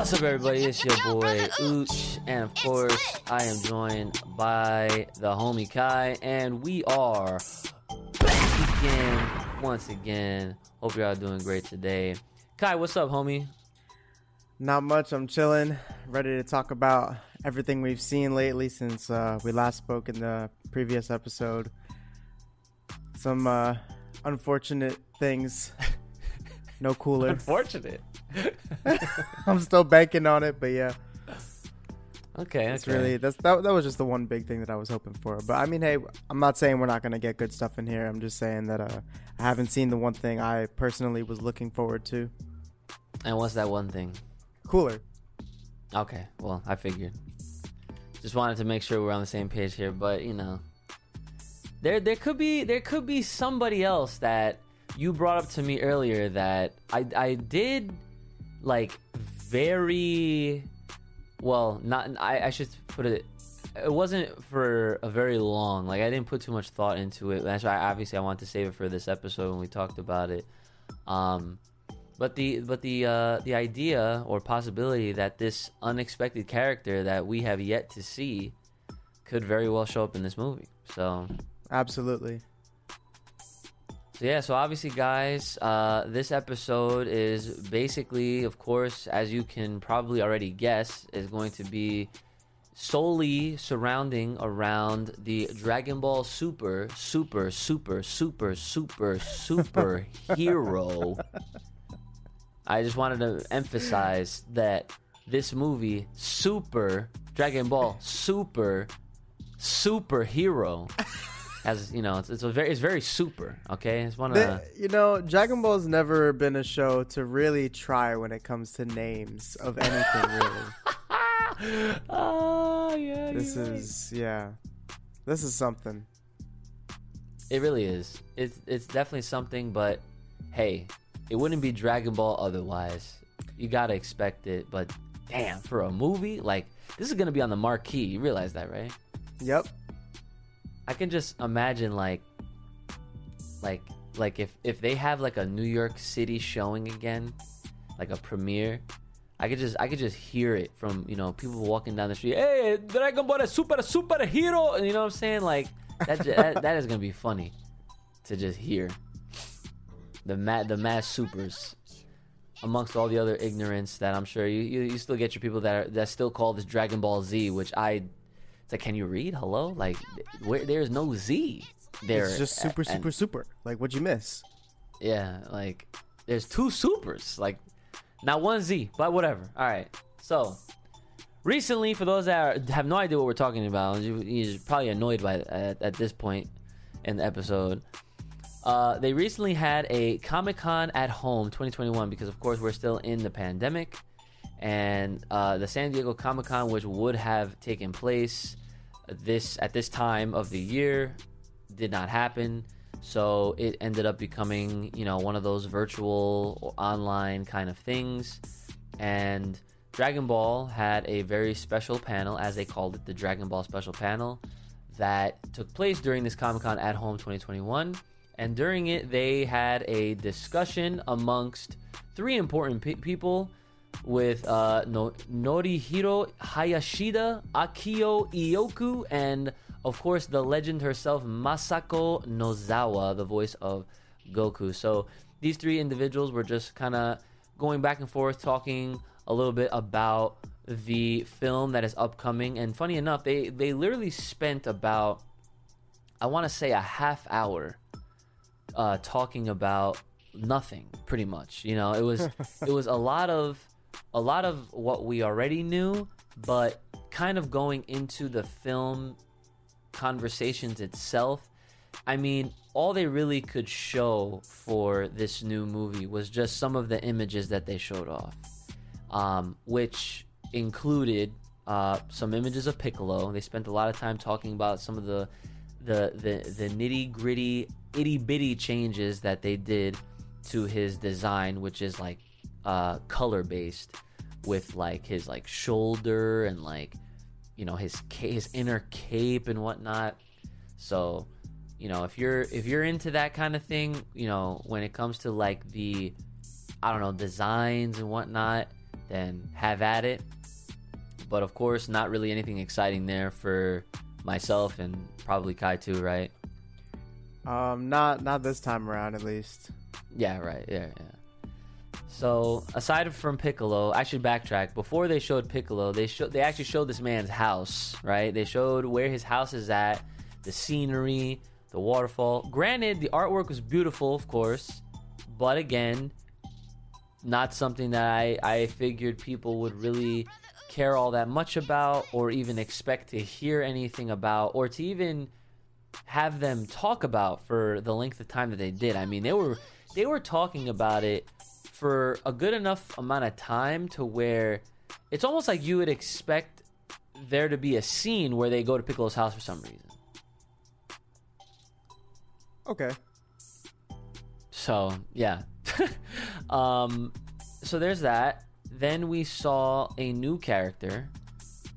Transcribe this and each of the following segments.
What's up, everybody? It's your boy Ooch, and of course, I am joined by the homie Kai, and we are back again, once again. Hope you're all doing great today. Kai, what's up, homie? Not much. I'm chilling, ready to talk about everything we've seen lately since uh, we last spoke in the previous episode. Some uh, unfortunate things. No cooler. Unfortunate. I'm still banking on it, but yeah, Okay, that's okay. really that's that, that was just the one big thing that I was hoping for. But I mean, hey, I'm not saying we're not gonna get good stuff in here. I'm just saying that uh, I haven't seen the one thing I personally was looking forward to. And what's that one thing? Cooler. Okay, well, I figured. Just wanted to make sure we're on the same page here, but you know, there there could be there could be somebody else that you brought up to me earlier that I I did like very well. Not I I should put it. It wasn't for a very long. Like I didn't put too much thought into it. That's why obviously I wanted to save it for this episode when we talked about it. Um, but the but the uh, the idea or possibility that this unexpected character that we have yet to see could very well show up in this movie. So Absolutely. So yeah, so obviously, guys, uh, this episode is basically, of course, as you can probably already guess, is going to be solely surrounding around the Dragon Ball Super, Super, Super, Super, Super, Super Hero. I just wanted to emphasize that this movie, Super Dragon Ball Super Superhero, has you know it's, it's a very it's very super. Okay, it's one of The- you know, Dragon Ball's never been a show to really try when it comes to names of anything, really. oh yeah. This you're right. is, yeah. This is something. It really is. It's it's definitely something, but hey, it wouldn't be Dragon Ball otherwise. You gotta expect it, but damn, for a movie like this is gonna be on the marquee. You realize that, right? Yep. I can just imagine like, like, like if if they have like a New York City showing again, like a premiere. I could just I could just hear it from you know people walking down the street. Hey, Dragon Ball is super super hero, and you know what I'm saying? Like that that, that is gonna be funny to just hear the mad the mass supers amongst all the other ignorance that I'm sure you you, you still get your people that are that still call this Dragon Ball Z, which I it's like can you read? Hello, like where there's no Z there. It's just super, and- super, super. Like, what'd you miss? yeah, like there's two supers, like not one Z, but whatever. All right, so recently, for those that are, have no idea what we're talking about, you, you're probably annoyed by at, at this point in the episode. Uh, they recently had a Comic Con at Home 2021 because, of course, we're still in the pandemic, and uh, the San Diego Comic Con, which would have taken place this at this time of the year, did not happen. So it ended up becoming, you know, one of those virtual or online kind of things. And Dragon Ball had a very special panel, as they called it, the Dragon Ball Special Panel, that took place during this Comic Con at Home 2021. And during it, they had a discussion amongst three important pe- people with uh, no- Norihiro Hayashida, Akio Iyoku, and of course the legend herself, Masako Nozawa, the voice of Goku. So these three individuals were just kind of going back and forth, talking a little bit about the film that is upcoming. And funny enough, they they literally spent about I want to say a half hour uh, talking about nothing, pretty much. You know, it was it was a lot of a lot of what we already knew, but kind of going into the film conversations itself. I mean, all they really could show for this new movie was just some of the images that they showed off, um, which included uh, some images of Piccolo. They spent a lot of time talking about some of the the the, the nitty gritty itty bitty changes that they did to his design, which is like uh, color based, with like his like shoulder and like you know his his inner cape and whatnot. So you know if you're if you're into that kind of thing, you know when it comes to like the I don't know designs and whatnot, then have at it. But of course, not really anything exciting there for myself and probably Kai too, right? Um, not not this time around, at least. Yeah, right. Yeah, yeah. So aside from Piccolo, actually backtrack. Before they showed Piccolo, they showed they actually showed this man's house, right? They showed where his house is at, the scenery, the waterfall. Granted, the artwork was beautiful, of course, but again, not something that I I figured people would really care all that much about, or even expect to hear anything about, or to even have them talk about for the length of time that they did. I mean, they were they were talking about it for a good enough amount of time to where it's almost like you would expect there to be a scene where they go to Piccolo's house for some reason. Okay. So yeah. um, so there's that. Then we saw a new character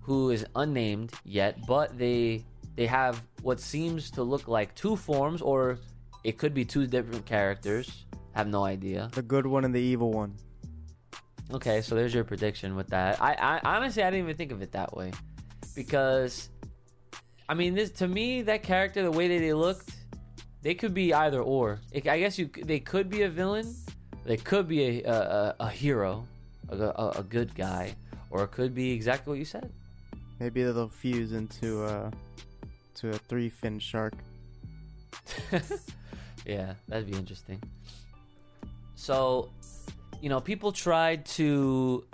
who is unnamed yet, but they they have what seems to look like two forms, or it could be two different characters. Have no idea. The good one and the evil one. Okay, so there's your prediction with that. I, I honestly I didn't even think of it that way, because, I mean, this to me that character the way that they looked, they could be either or. It, I guess you they could be a villain, they could be a a, a hero, a, a, a good guy, or it could be exactly what you said. Maybe they'll fuse into a to a three fin shark. yeah, that'd be interesting. So, you know, people tried to,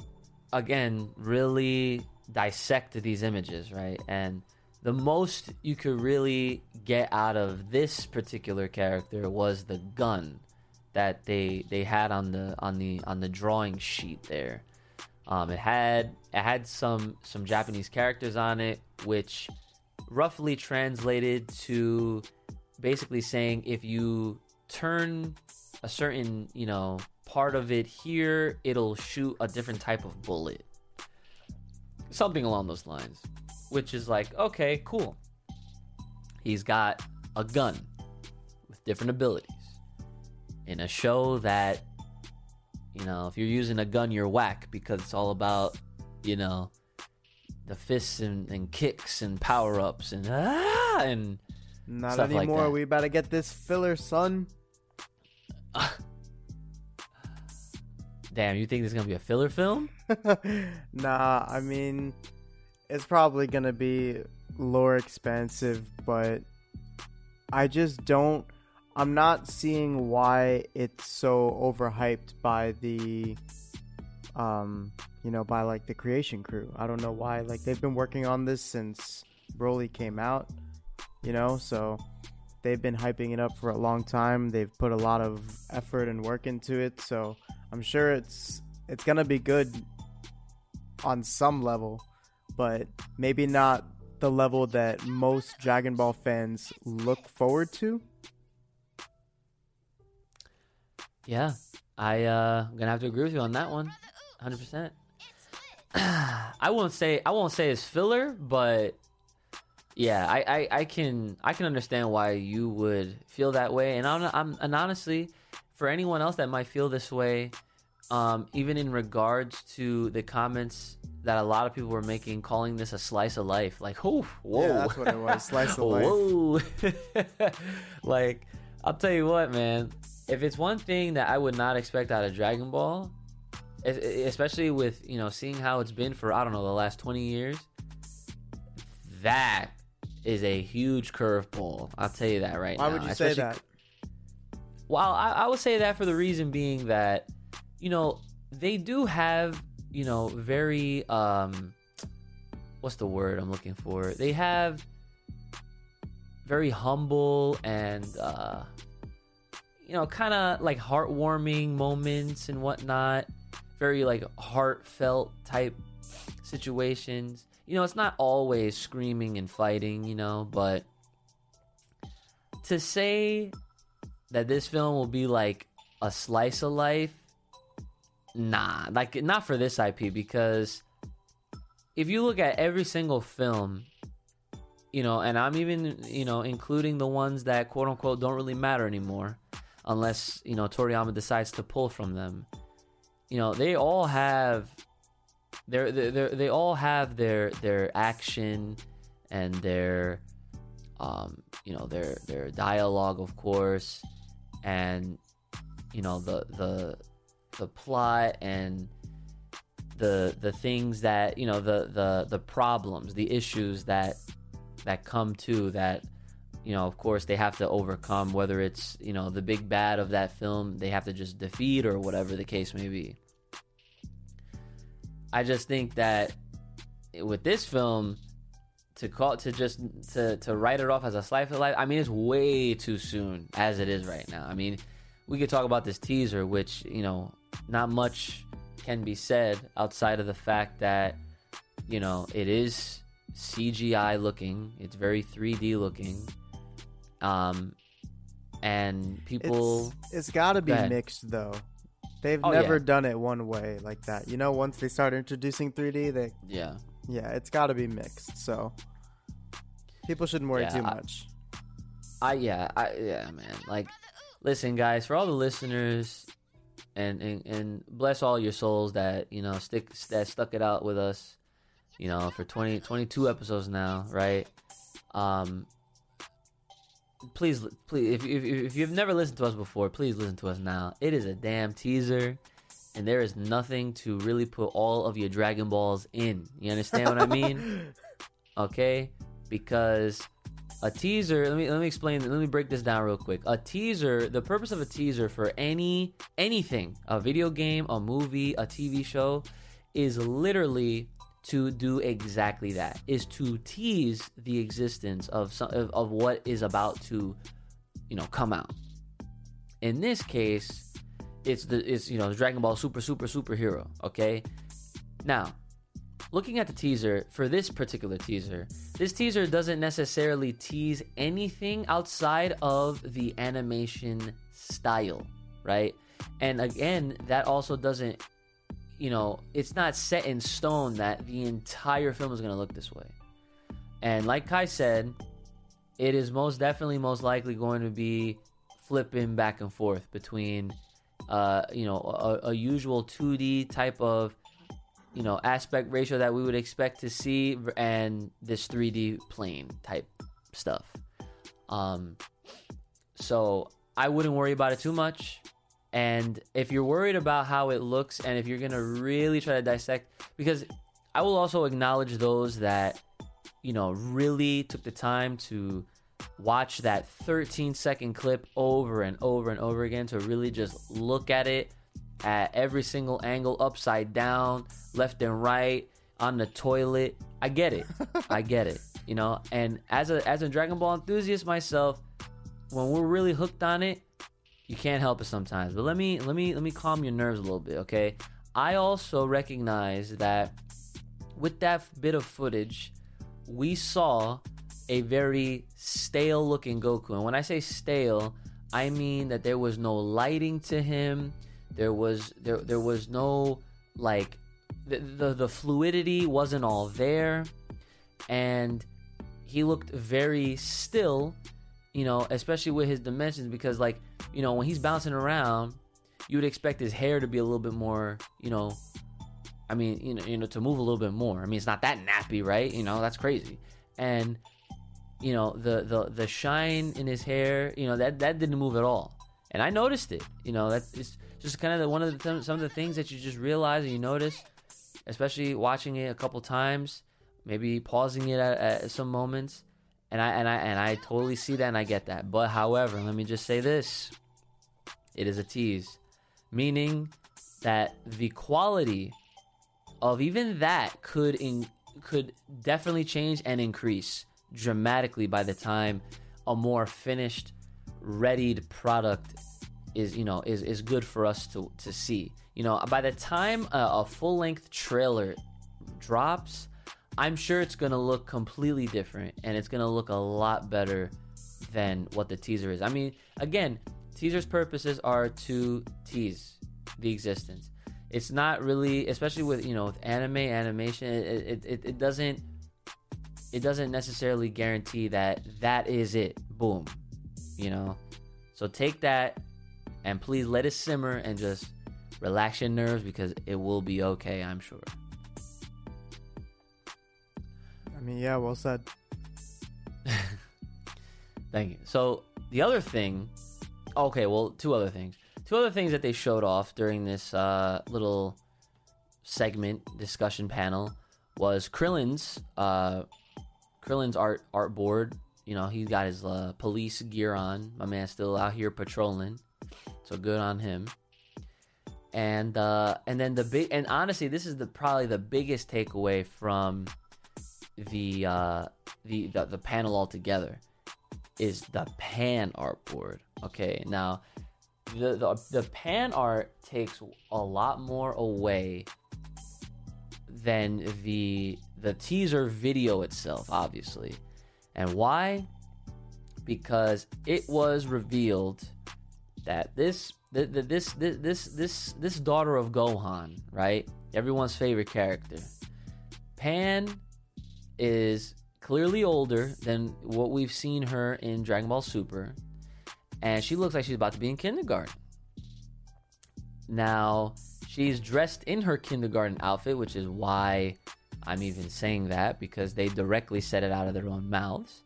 again, really dissect these images, right? And the most you could really get out of this particular character was the gun that they they had on the on the on the drawing sheet there. Um, it had it had some some Japanese characters on it, which roughly translated to basically saying if you turn a certain, you know, part of it here, it'll shoot a different type of bullet. Something along those lines. Which is like, okay, cool. He's got a gun with different abilities. In a show that, you know, if you're using a gun, you're whack because it's all about, you know, the fists and, and kicks and power ups and ah and Not like anymore. that. we better get this filler, son. damn, you think this is gonna be a filler film? nah, I mean, it's probably gonna be lore expansive, but I just don't. I'm not seeing why it's so overhyped by the, um, you know, by like the creation crew. I don't know why. Like they've been working on this since Broly came out, you know, so they've been hyping it up for a long time. They've put a lot of effort and work into it, so I'm sure it's it's gonna be good on some level, but maybe not the level that most Dragon Ball fans look forward to. Yeah, I uh, I'm gonna have to agree with you on that one, one, hundred percent. I won't say I won't say it's filler, but yeah, I, I, I can I can understand why you would feel that way, and I'm, I'm and honestly, for anyone else that might feel this way, um, even in regards to the comments that a lot of people were making, calling this a slice of life, like oh whoa, Yeah, that's what it was, slice of life. whoa, like I'll tell you what, man. If it's one thing that I would not expect out of Dragon Ball, especially with you know seeing how it's been for I don't know the last twenty years, that is a huge curveball. I'll tell you that right Why now. would you say that? well, I, I would say that for the reason being that, you know, they do have, you know, very um what's the word I'm looking for? They have very humble and uh you know, kind of like heartwarming moments and whatnot. Very like heartfelt type situations. You know, it's not always screaming and fighting, you know, but to say that this film will be like a slice of life nah like not for this ip because if you look at every single film you know and i'm even you know including the ones that quote unquote don't really matter anymore unless you know toriyama decides to pull from them you know they all have they're, they're, they're all have their their action and their um you know their their dialogue of course and you know the the the plot and the the things that you know the the the problems the issues that that come to that you know of course they have to overcome whether it's you know the big bad of that film they have to just defeat or whatever the case may be i just think that with this film to call to just to to write it off as a slice of life i mean it's way too soon as it is right now i mean we could talk about this teaser which you know not much can be said outside of the fact that you know it is CGI looking. It's very 3D looking. Um, and people, It's, it's got to be Go mixed though. They've Oh, never yeah. done it one way like that. You know, once they start introducing 3D, they yeah, yeah, it's got to be mixed. So people shouldn't worry Yeah, too I- much. I yeah, I yeah, man. Like, listen, guys, for all the listeners, and and and bless all your souls that you know stick that stuck it out with us, you know, for 20, 22 episodes now, right? Um, please, please, if if if you've never listened to us before, please listen to us now. It is a damn teaser. And there is nothing to really put all of your Dragon Balls in. You understand what I mean? okay because a teaser let me let me explain let me break this down real quick a teaser the purpose of a teaser for any anything a video game a movie a tv show is literally to do exactly that is to tease the existence of some of, of what is about to you know come out in this case it's the it's you know dragon ball super super superhero okay now looking at the teaser for this particular teaser, this teaser doesn't necessarily tease anything outside of the animation style, right? And again, that also doesn't, you know, it's not set in stone that the entire film is going to look this way. And like Kai said, it is most definitely most likely going to be flipping back and forth between, uh, you know, a, a usual 2D type of you know aspect ratio that we would expect to see and this 3D plane type stuff. Um so I wouldn't worry about it too much. And if you're worried about how it looks and if you're going to really try to dissect because I will also acknowledge those that you know really took the time to watch that 13 second clip over and over and over again to really just look at it at every single angle, upside down, left and right, on the toilet. I get it. I get it. You know, and as a as a Dragon Ball enthusiast myself, when we're really hooked on it, you can't help it sometimes. But let me let me let me calm your nerves a little bit, okay? I also recognize that with that bit of footage, we saw a very stale looking Goku. And when I say stale, I mean that there was no lighting to him. There was there there was no like the the, the fluidity wasn't all there and he looked very still, you know, especially with his dimensions because like, you know, when he's bouncing around, you would expect his hair to be a little bit more, you know, I mean, you know, you know, to move a little bit more. I mean, it's not that nappy, right? You know, that's crazy. And you know, the the the shine in his hair, you know, that that didn't move at all. And I noticed it. You know, that is just kind of the, one of the th- some of the things that you just realize and you notice, especially watching it a couple times, maybe pausing it at, at some moments. And I and I and I totally see that and I get that. But however, let me just say this. It is a tease, meaning that the quality of even that could in could definitely change and increase dramatically by the time a more finished readied product is you know is is good for us to to see you know by the time a, a full length trailer drops i'm sure it's going to look completely different and it's going to look a lot better than what the teaser is. I mean again teasers purposes are to tease the existence. It's not really especially with you know with anime animation it, it, it, doesn't it doesn't necessarily guarantee that that is it. Boom. You know? So take that and please let it simmer and just relax your nerves because it will be okay i'm sure I mean, yeah, well said. Thank you. So the other thing, okay, well, two other things. Two other things that they showed off during this uh, little segment discussion panel was Krillin's uh, Krillin's art art board. You know, he's got his uh, police gear on. My man's still out here patrolling, so good on him. And uh, and then the big and honestly, this is the probably the biggest takeaway from the uh, the, the the panel altogether is the pan art board. Okay, now the, the the pan art takes a lot more away than the the teaser video itself, obviously. And why? Because it was revealed that this the, the, this, this this this this daughter of Gohan, right? Everyone's favorite character. Pan is clearly older than what we've seen her in Dragon Ball Super, and she looks like she's about to be in kindergarten. Now, she's dressed in her kindergarten outfit, which is why I'm even saying that because they directly said it out of their own mouths.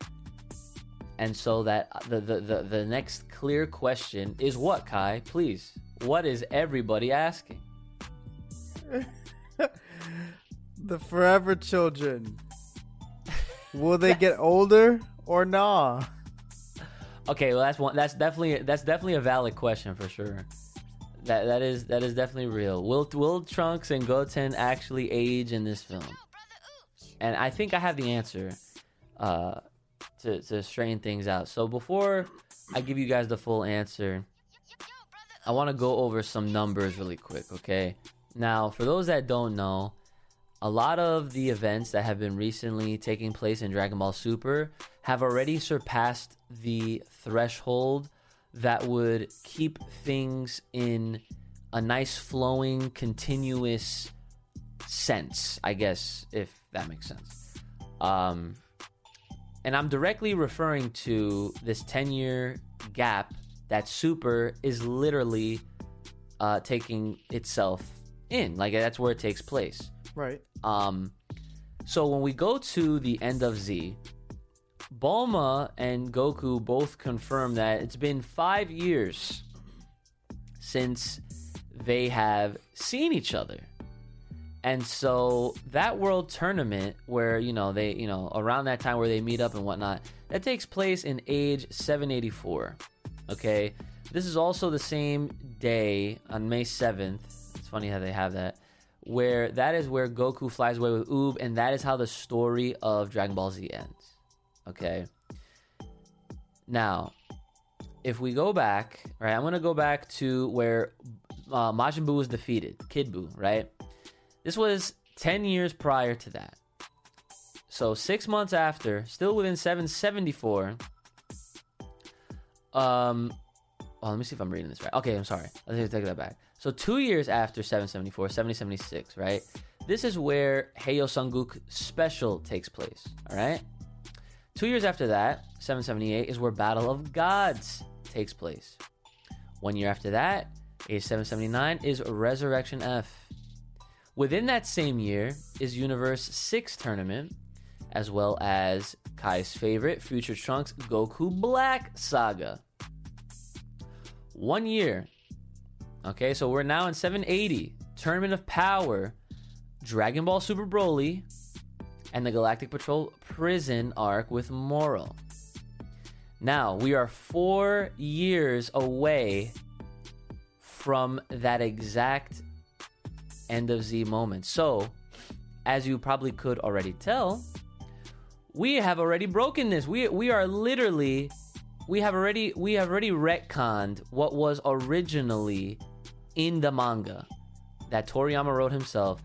And so that the the, the, the next clear question is what, Kai? Please. What is everybody asking? the forever children. Will they get older or nah? Okay, well that's one that's definitely that's definitely a valid question for sure. That that is that is definitely real. Will will Trunks and Goten actually age in this film? And I think I have the answer uh, to to straighten things out. So before I give you guys the full answer, I want to go over some numbers really quick. Okay. Now, for those that don't know, a lot of the events that have been recently taking place in Dragon Ball Super have already surpassed the threshold that would keep things in a nice flowing continuous sense i guess if that makes sense. Um and i'm directly referring to this 10 year gap that super is literally uh taking itself in. Like that's where it takes place. Right. Um, so when we go to the end of Z, Bulma and Goku both confirm that it's been five years since they have seen each other. And so that world tournament where, you know, they, you know, around that time where they meet up and whatnot, that takes place in age 784. Okay. This is also the same day on May 7th. It's funny how they have that where that is where Goku flies away with Oob, and that is how the story of Dragon Ball Z ends. Okay. Now, if we go back, right, I'm gonna go back to where uh, Majin Buu was defeated, Kid Buu, right? This was 10 years prior to that. So six months after, still within 774. Um, oh, let me see if I'm reading this right. Okay, I'm sorry. Let's take that back. So two years after 774, 7076, right? This is where Heyo Son Goku Special takes place. All right. Two years after that, 778 is where Battle of Gods takes place. One year after that, age 779 is Resurrection F. Within that same year is Universe 6 tournament, as well as Kai's favorite, Future Trunks Goku Black Saga. One year. Okay, so we're now in 780. Tournament of Power, Dragon Ball Super Broly, and the Galactic Patrol Prison arc with Moro. Now, we are four years away from that exact end of Z moment. So, as you probably could already tell, we have already broken this. We we are literally we have already we have already retconned what was originally in the manga that Toriyama wrote himself,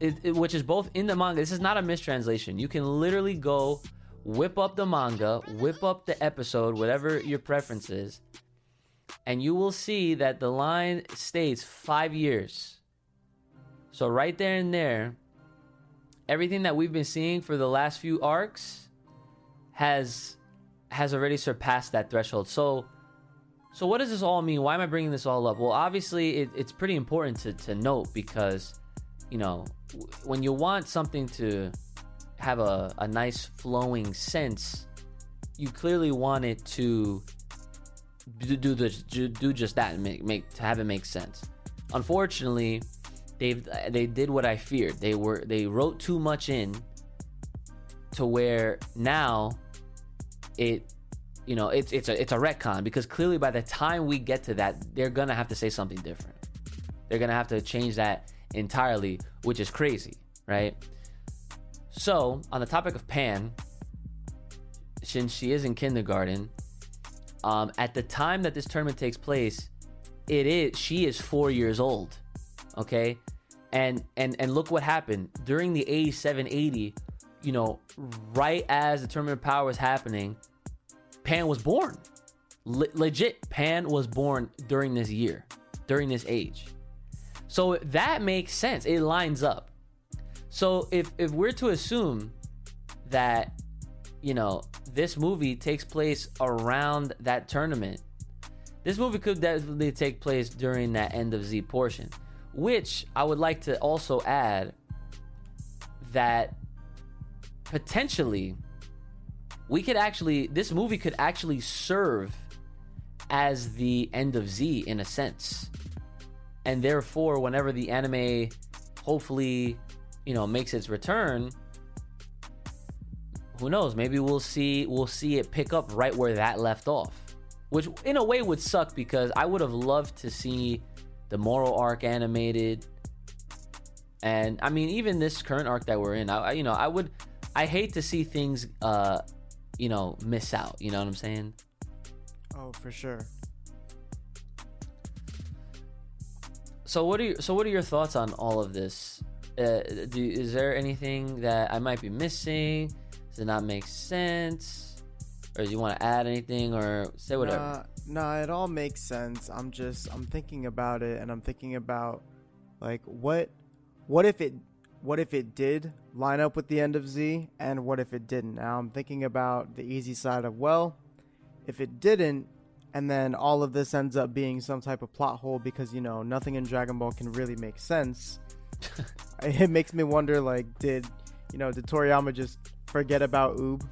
it, it- which is both in the manga. This is not a mistranslation. You can literally go whip up the manga, whip up the episode, whatever your preference is, and you will see that the line states five years. So right there and there, everything that we've been seeing for the last few arcs has has already surpassed that threshold. So so what does this all mean? Why am I bringing this all up? Well, obviously it, it's pretty important to, to note because you know w- when you want something to have a, a nice flowing sense, you clearly want it to do do, do, do just that and make, make to have it make sense. Unfortunately, they they did what I feared. They were they wrote too much in to where now it you know it's it's a it's a retcon because clearly by the time we get to that they're gonna have to say something different. They're gonna have to change that entirely which is crazy right? So on the topic of pan since she is in kindergarten um, at the time that this tournament takes place it is she is four years old okay? And and and look what happened. During the 8780 you know right as the tournament of power was happening Pan was born. Le- legit, Pan was born during this year, during this age. So that makes sense. It lines up. So if if we're to assume that you know this movie takes place around that tournament, this movie could definitely take place during that end of Z portion. Which I would like to also add that potentially we could actually this movie could actually serve as the end of Z in a sense. And therefore, whenever the anime hopefully, you know, makes its return, who knows, maybe we'll see we'll see it pick up right where that left off. Which in a way would suck because I would have loved to see the Moro arc animated. And I mean, even this current arc that we're in, I you know, I would I hate to see things uh you know, miss out. You know what I'm saying? Oh, for sure. So what are you, so what are your thoughts on all of this? Uh, do, is there anything that I might be missing? Does it not make sense? Or do you want to add anything or say whatever? Nah, nah, it all makes sense. I'm just I'm thinking about it and I'm thinking about like what what if it what if it did line up with the end of Z, and what if it didn't? Now I'm thinking about the easy side of well, if it didn't, and then all of this ends up being some type of plot hole because you know nothing in Dragon Ball can really make sense. it makes me wonder, like, did you know did Toriyama just forget about Oob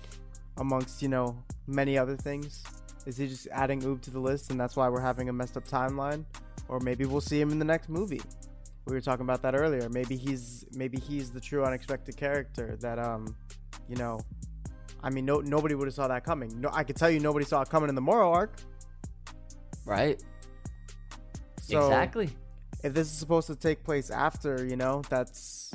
amongst you know many other things? Is he just adding Oob to the list, and that's why we're having a messed up timeline? Or maybe we'll see him in the next movie we were talking about that earlier. Maybe he's maybe he's the true unexpected character that um, you know, I mean, no nobody would have saw that coming. No, I could tell you nobody saw it coming in the Moro arc. Right. So exactly. If this is supposed to take place after, you know, that's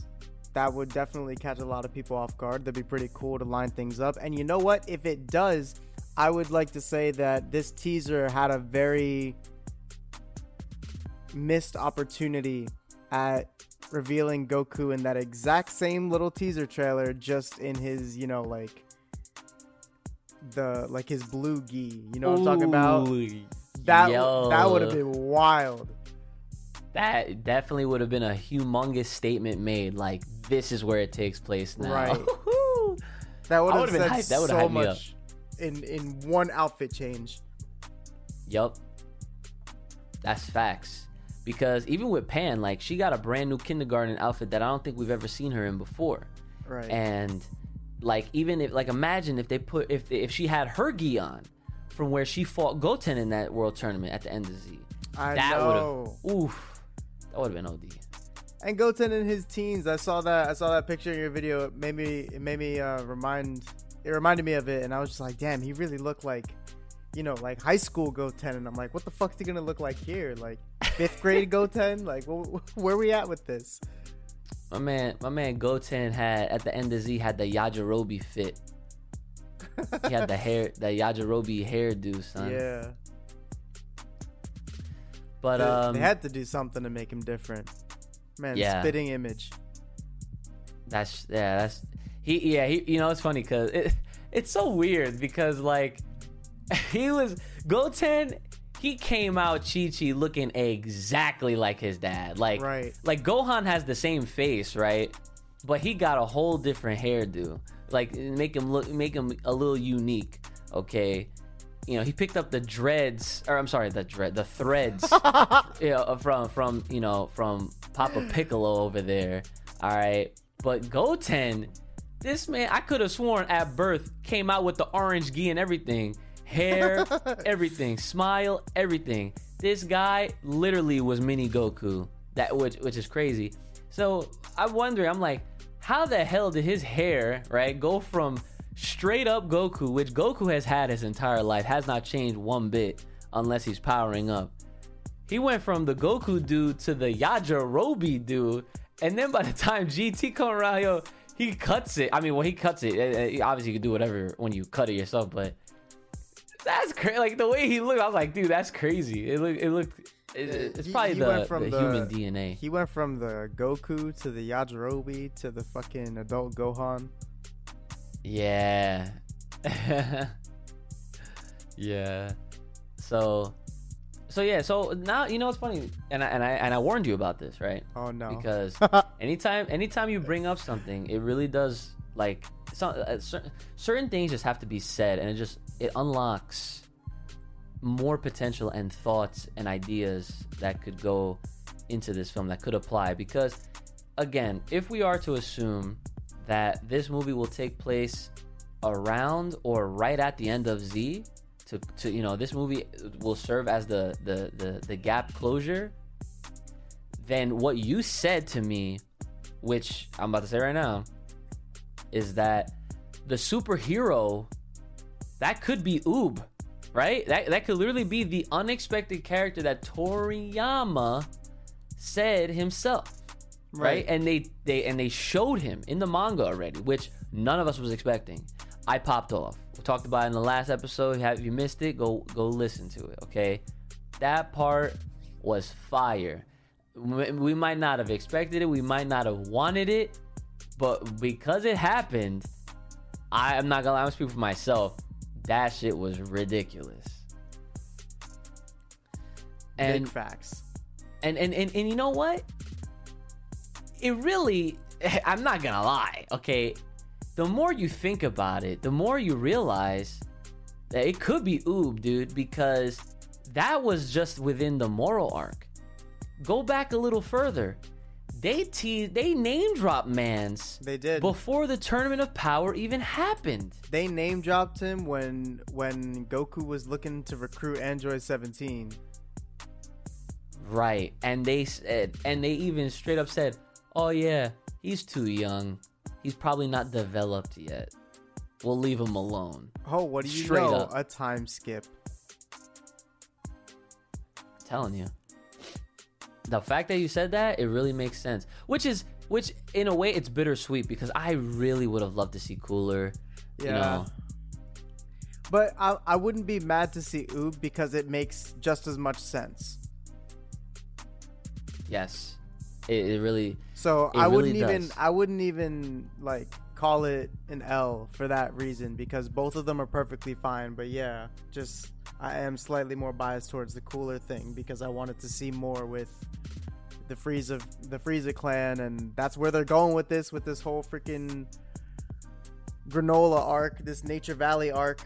that would definitely catch a lot of people off guard. That'd be pretty cool to line things up. And you know what? If it does, I would like to say that this teaser had a very missed opportunity at revealing Goku in that exact same little teaser trailer, just in his, you know, like the like his blue gi. You know what I'm talking about? That yo. that would have been wild. That definitely would have been a humongous statement made. Like this is where it takes place now. Right. that would have been hyped. That would so much in in one outfit change. Yup. That's facts because even with Pan, like she got a brand new kindergarten outfit that I don't think we've ever seen her in before. Right. And like even if like imagine if they put if if she had her gi on from where she fought Goten in that world tournament at the end of Z. I that know. Oof. That would have been OD. And Goten in his teens, I saw that I saw that picture in your video. It made me it made me uh, remind it reminded me of it and I was just like, damn, he really looked like you know, like high school Goten, and I'm like, what the fuck's he gonna look like here? Like fifth grade Goten? Like, where are we at with this? My man, my man Goten had at the end of Z had the Yajirobe fit. he had the hair, the Yajirobe hairdo, son. Yeah. But they, um, they had to do something to make him different. Man, yeah. spitting image. That's yeah, that's he. Yeah, he. You know, it's funny because it, it's so weird because like he was Goten. He came out Chi Chi looking exactly like his dad. Like, right. like Gohan has the same face, right? But he got a whole different hairdo. Like, make him look, make him a little unique. Okay, you know, he picked up the dreads, or I'm sorry, the dread, the threads, you know, from from you know from Papa Piccolo over there. All right, but Goten This man, I could have sworn at birth came out with the orange gi and everything, hair, everything, smile, everything. This guy literally was mini Goku. That which which is crazy. So I wonder, I'm like, how the hell did his hair right go from straight up Goku, which Goku has had his entire life, has not changed one bit unless he's powering up. He went from the Goku dude to the Yajirobe dude, and then by the time GT come around, yo, he cuts it. I mean, when he cuts it, eh, eh, obviously you can do whatever when you cut it yourself, but that's crazy. Like the way he looked, I was like, dude, that's crazy. It looked, it looked. It, it's He- probably he the, went from the the- human DNA. He went from the Goku to the Yajirobe to the fucking adult Gohan. Yeah. yeah. So so yeah, so now you know what's funny and I, and I and I warned you about this, right? Oh no. Because anytime anytime you bring up something, it really does like some, uh, cer- certain things just have to be said and it just it unlocks more potential and thoughts and ideas that could go into this film that could apply. Because again, if we are to assume that this movie will take place around or right at the end of Z to, to you know this movie will serve as the, the the the gap closure then what you said to me which I'm about to say right now is that the superhero that could be Oob right that that could literally be the unexpected character that Toriyama said himself right? And they they and they showed him in the manga already, which none of us was expecting. I popped off. We talked about it in the last episode. If you missed it? Go go listen to it. Okay, that part was fire. We might not have expected it. We might not have wanted it, but because it happened, I am not gonna lie. I'm speaking for myself. That shit was ridiculous. And Big facts. and and and, and you know what it really i'm not gonna lie okay the more you think about it the more you realize that it could be oob dude because that was just within the Moro arc go back a little further they te- they name drop mans They did. before the tournament of power even happened they name dropped him when when Goku was looking to recruit Android 17. Right. And they said, and they even straight up said, oh, yeah, he's too young. He's probably not developed yet. We'll leave him alone. Oh, what do you Straight know? up. A time skip. telling you. The fact that you said that, it really makes sense. Which is, which in a way, it's bittersweet because I really would have loved to see Cooler. You Yeah. know, But I, I wouldn't be mad to see Oob because it makes just as much sense. yes. It, it really, So I really wouldn't even. I wouldn't even like call it an L for that reason because both of them are perfectly fine. But yeah, just I am slightly more biased towards the cooler thing because I wanted to see more with the Frieza the Frieza clan and that's where they're going with this with this whole freaking Granolah arc, this Nature Valley arc.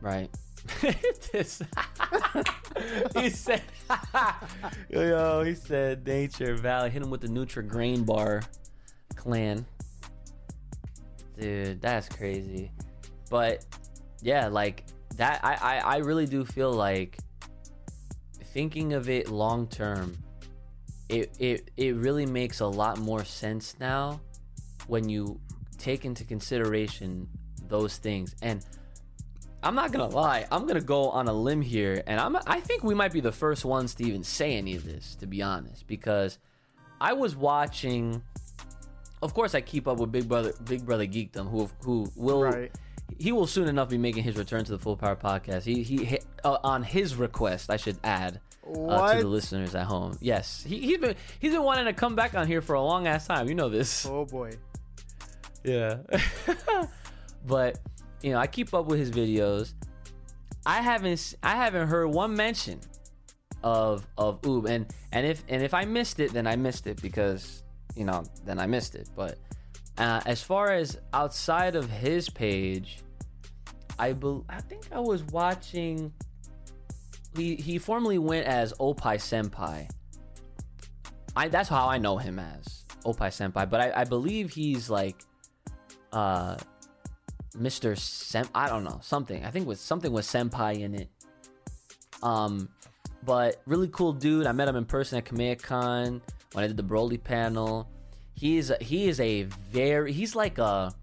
Right. this, he said, yo, he said Nature Valley. Hit him with the Nutri-Grain Bar clan. Dude, that's crazy. But yeah, like that, I, I, I really do feel like thinking of it long term, it, it, it really makes a lot more sense now when you take into consideration those things. And I'm not gonna lie, I'm gonna go on a limb here, and I'm I think we might be the first ones to even say any of this, to be honest, because I was watching. Of course, I keep up with Big Brother, Big Brother Geekdom, who who will Right. he will soon enough be making his return to the Full Power Podcast. He he, uh, on his request, I should add. Uh, to the listeners at home, yes, he, he's been he's been wanting to come back on here for a long ass time. You know this. Oh boy. Yeah. but you know, I keep up with his videos. I haven't I haven't heard one mention of of Oob and and if and if I missed it, then I missed it because you know then I missed it. But uh, as far as outside of his page, I bel I think I was watching. He he formerly went as Opai Senpai. I that's how I know him as Opai Senpai. But I, I believe he's like uh Mr. Sem I don't know, something. I think with something with Senpai in it. Um but really cool dude. I met him in person at KamehamehaCon when I did the Broly panel. He is a, he is a very he's like a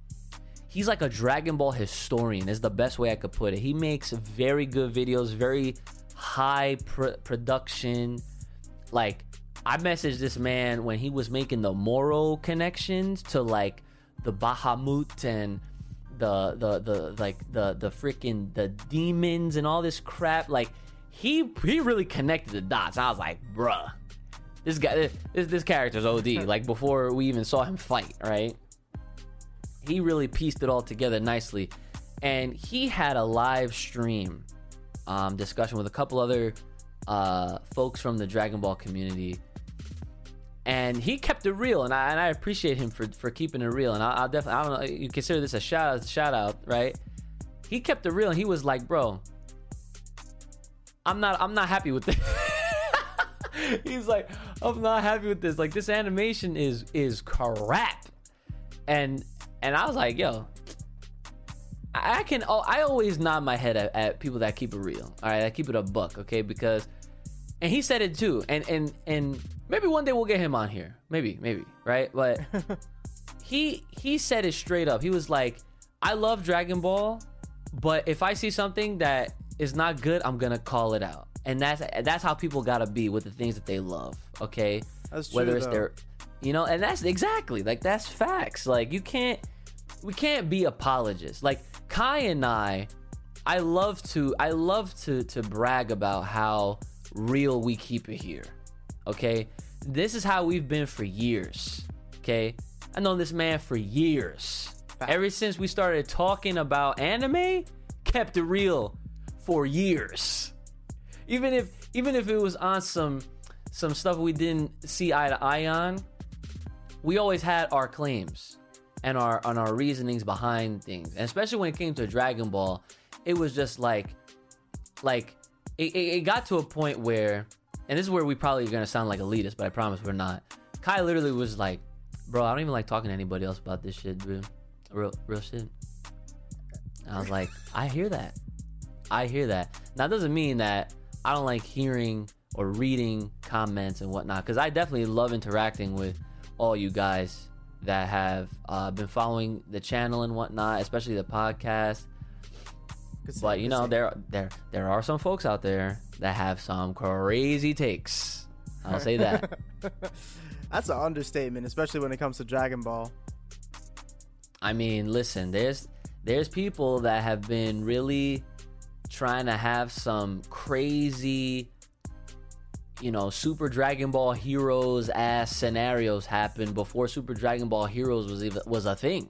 he's like a Dragon Ball historian is the best way I could put it. He makes very good videos, very high pr- production. Like I messaged this man when he was making the Moro connections to like the Bahamut and the the the like the the freaking the demons and all this crap. Like he he really connected the dots. I was like, bruh, this guy this this character's OD. like before we even saw him fight, right? He really pieced it all together nicely, and he had a live stream um, discussion with a couple other uh, folks from the Dragon Ball community and he kept it real, and I and I appreciate him for for keeping it real. And I, will definitely I don't know you consider this a shout out, shout out, right? He kept it real, and he was like, "Bro, I'm not I'm not happy with this." He's like, "I'm not happy with this. Like this animation is is crap," and and I was like, "Yo." I can. Oh, I always nod my head at, at people that keep it real. All right, I keep it a buck, okay? Because, and he said it too. And and and maybe one day we'll get him on here. Maybe, maybe, right? But he he said it straight up. He was like, "I love Dragon Ball, but if I see something that is not good, I'm gonna call it out." And that's that's how people gotta be with the things that they love. Okay, That's true, whether it's though. their, you know, and that's exactly like that's facts. Like you can't, we can't be apologists. Like Kai and I, I love to I love to to brag about how real we keep it here. Okay? This is how we've been for years. Okay? I know this man for years. Ever since we started talking about anime, kept it real for years. Even if even if it was on some some stuff we didn't see eye to eye on, we always had our claims and our on our reasonings behind things. And especially when it came to Dragon Ball, it was just like like it, it, it got to a point where and this is where we probably are gonna sound like elitist, but I promise we're not. Kai literally was like, bro, I don't even like talking to anybody else about this shit, bro. Real real shit. I was like, I hear that. I hear that. Now that doesn't mean that I don't like hearing or reading comments and whatnot, because I definitely love interacting with all you guys that have uh, been following the channel and whatnot, especially the podcast. But you know, say. there there there are some folks out there that have some crazy takes. I'll say that. That's an understatement, especially when it comes to Dragon Ball. I mean, listen, there's there's people that have been really trying to have some crazy you know, Super Dragon Ball Heroes ass scenarios happen before Super Dragon Ball Heroes was even was a thing.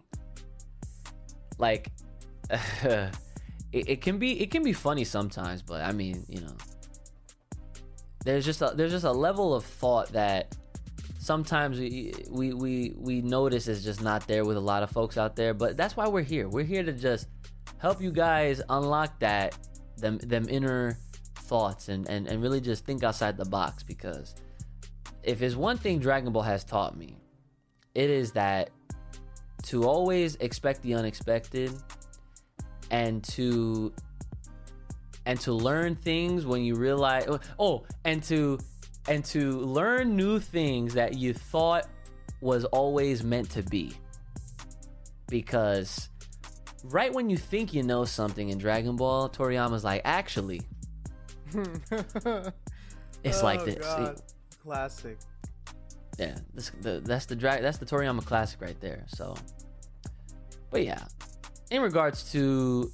Like it, it can be it can be funny sometimes, but I mean, you know, there's just a there's just a level of thought that sometimes we we we, we notice is just not there with a lot of folks out there. But that's why we're here. We're here to just help you guys unlock that them them inner thoughts and, and, and really just think outside the box because if there's one thing Dragon Ball has taught me, it is that to always expect the unexpected and to and to learn things when you realize oh and to and to learn new things that you thought was always meant to be because right when you think you know something in Dragon Ball Toriyama's like actually it's like Oh, this God. Classic. yeah this, the, that's the drag that's the toriyama classic right there so but yeah in regards to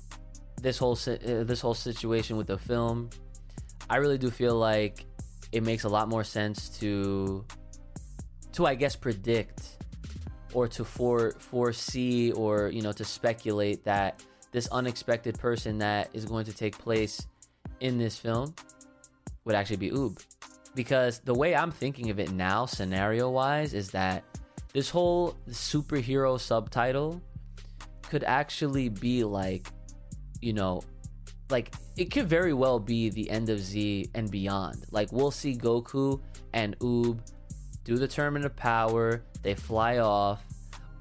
this whole si- uh, this whole situation with the film i really do feel like it makes a lot more sense to to i guess predict or to for foresee or you know to speculate that this unexpected person that is going to take place in this film would actually be oob because the way I'm thinking of it now, scenario wise, is that this whole superhero subtitle could actually be like, you know, like it could very well be the end of Z and beyond. Like we'll see Goku and Oob do the tournament of power, they fly off.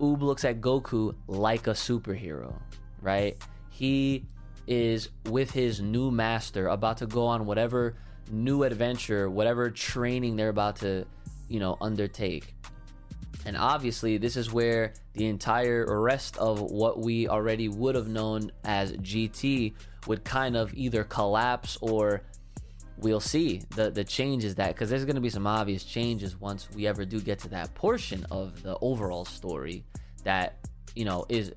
Oob looks at Goku like a superhero, right? He is with his new master about to go on whatever new adventure, whatever training they're about to, you know, undertake. And obviously, this is where the entire rest of what we already would have known as GT would kind of either collapse or we'll see. The the changes that because there's going to be some obvious changes once we ever do get to that portion of the overall story that you know is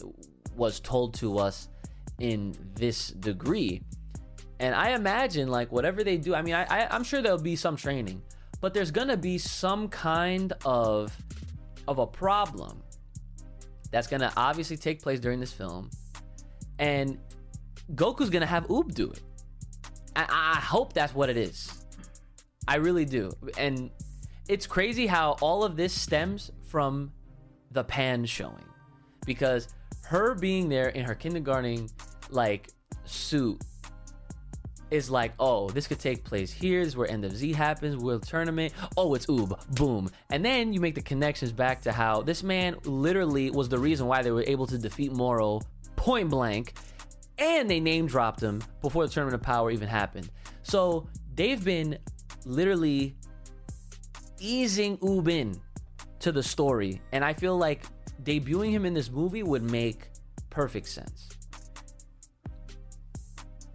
was told to us in this degree. And i imagine like whatever they do i mean i, I i'm sure there'll be some training but there's gonna be some kind of of a problem that's gonna obviously take place during this film. And goku's gonna have oob do it I, I hope that's what it is. I really do. And it's crazy how all of this stems from the pan showing. Because her being there in her kindergarten like suit is like, oh, this could take place here. This is where End of Z happens, World Tournament. Oh, it's Oob. Boom. And then you make the connections back to how this man literally was the reason why they were able to defeat Moro point blank and they name dropped him before the tournament of power even happened. So they've been literally easing Oob in to the story, and I feel like debuting him in this movie would make perfect sense.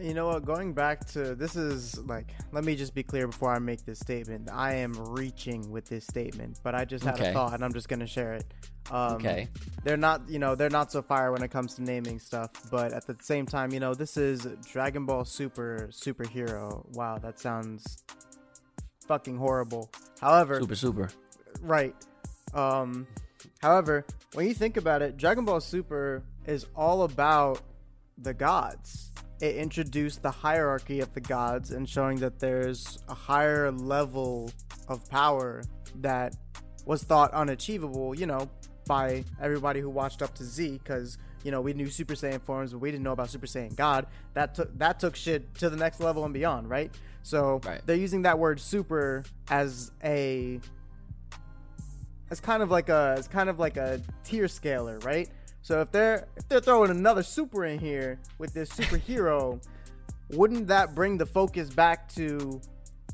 You know what? Going back to this is like, let me just be clear before I make this statement. I am reaching with this statement, but I just had Okay. a thought and I'm just gonna share it. Um, Okay. They're not, you know, they're not so fire when it comes to naming stuff, but at the same time, you know, this is Dragon Ball Super superhero. Wow, that sounds fucking horrible. However, Super, super. right. Um, however, when you think about it, Dragon Ball Super is all about the gods. It introduced the hierarchy of the gods and showing that there's a higher level of power that was thought unachievable, you know, by everybody who watched up to Z because you know we knew Super Saiyan forms, but we didn't know about Super Saiyan God. That took that took shit to the next level and beyond, right? So Right. they're using that word super as a as kind of like a as kind of like a tier scaler, right? So if they're if they're throwing another super in here with this superhero, wouldn't that bring the focus back to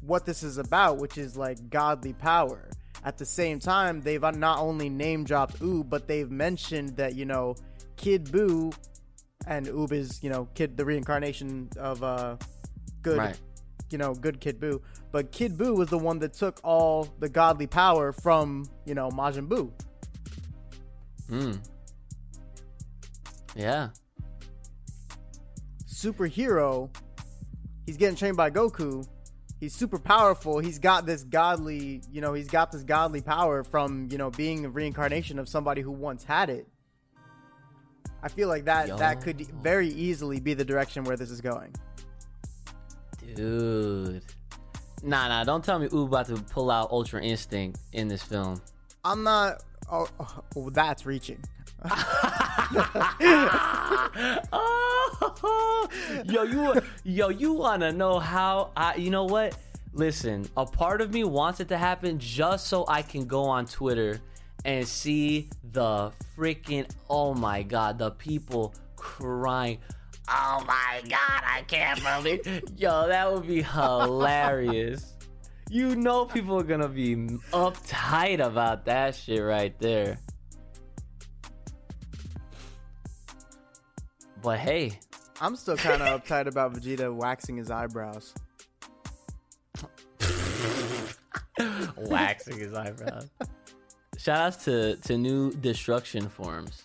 what this is about, which is like godly power? At the same time, they've not only name dropped Oob, but they've mentioned that you know Kid Buu and Oob is you know Kid the reincarnation of uh good Right. you know, good Kid Buu. But Kid Buu was the one that took all the godly power from, you know, Majin Buu. Hmm. Yeah. Superhero, he's getting trained by Goku. He's super powerful. He's got this godly, you know, he's got this godly power from, you know, being a reincarnation of somebody who once had it. I feel like that that could very easily be the direction where this is going. Dude. Nah, nah, don't tell me Oob about to pull out Ultra Instinct in this film. I'm not oh, oh that's reaching. oh, yo, you, yo, you wanna know how? I, you know what? Listen, a part of me wants it to happen just so I can go on Twitter and see the freaking, oh my god, the people crying. Oh my god, I can't believe. Yo, that would be hilarious. You know, people are gonna be uptight about that shit right there. But hey, I'm still kind of uptight about Vegeta waxing his eyebrows. waxing his eyebrows. Shout outs to, to new destruction forms.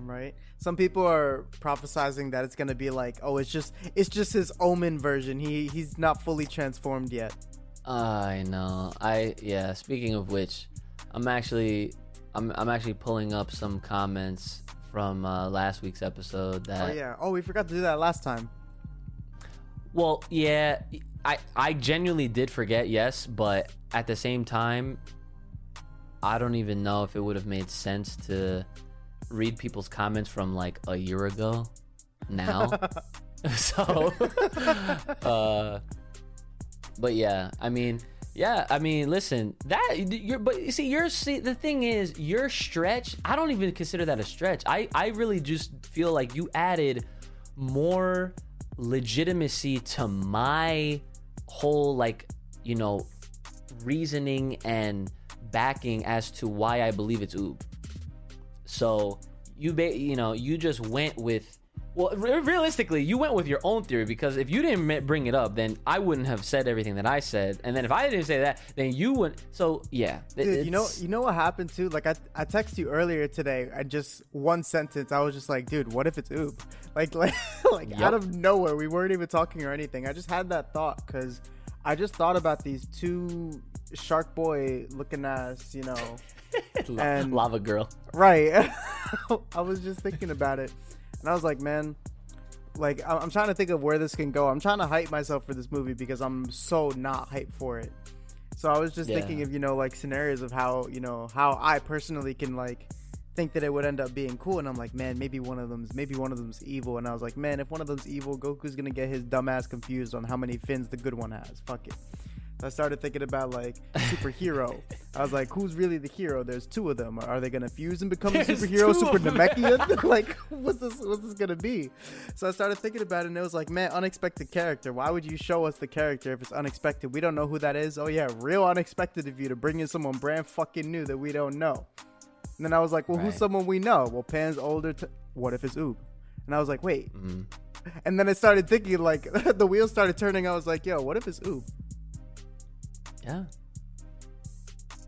Right. Some people are prophesizing that it's gonna be like, oh, it's just it's just his Omen version. He he's not fully transformed yet. I know. I yeah. Speaking of which, I'm actually I'm I'm actually pulling up some comments from uh, last week's episode that Oh yeah. Oh, we forgot to do that last time. Well, yeah, I I genuinely did forget, yes, but at the same time, I don't even know if it would have made sense to read people's comments from like a year ago now. so uh but yeah, I mean, Yeah, I mean, listen, that you're, but you see, you're see, the thing is, your stretch. I don't even consider that a stretch. I, I really just feel like you added more legitimacy to my whole, like, you know, reasoning and backing as to why I believe it's Oob. So you, ba- you know, you just went with well, re- realistically, you went with your own theory because if you didn't bring it up, then I wouldn't have said everything that I said, and then if I didn't say that, then you wouldn't. So yeah, Dude, you know, you know what happened too? Like I, I texted you earlier today, and just one sentence, I was just like, dude, what if it's Oob?" Like, like, like Yep. out of nowhere, we weren't even talking or anything. I just had that thought because I just thought about these two Shark Boy looking ass, you know, and- lava girl. Right. I was just thinking about it, and I was like, man, like I'm trying to think of where this can go. I'm trying to hype myself for this movie because I'm so not hyped for it. So I was just Yeah. thinking of you know like scenarios of how you know how I personally can like think that it would end up being cool, and I'm like, man, maybe one of them's maybe one of them's evil, and I was like, man, if one of them's evil, Goku's gonna get his dumbass confused on how many fins the good one has. Fuck it. I started thinking about like superhero. I was like, who's really the hero? There's two of them. Are they gonna fuse and become a superhero, super. Namekian? like, what's this? What's this gonna be? So I started thinking about it, and it was like, man, unexpected character. Why would you show us the character if it's unexpected? We don't know who that is. Oh yeah, real unexpected of you to bring in someone brand fucking new that we don't know. And then I was like, well, who's someone we know? Well, Pan's older. T- what if it's Oob? And I was like, wait. Mhm. And then I started thinking, like, the wheels started turning. I was like, yo, what if it's Oob? Yeah,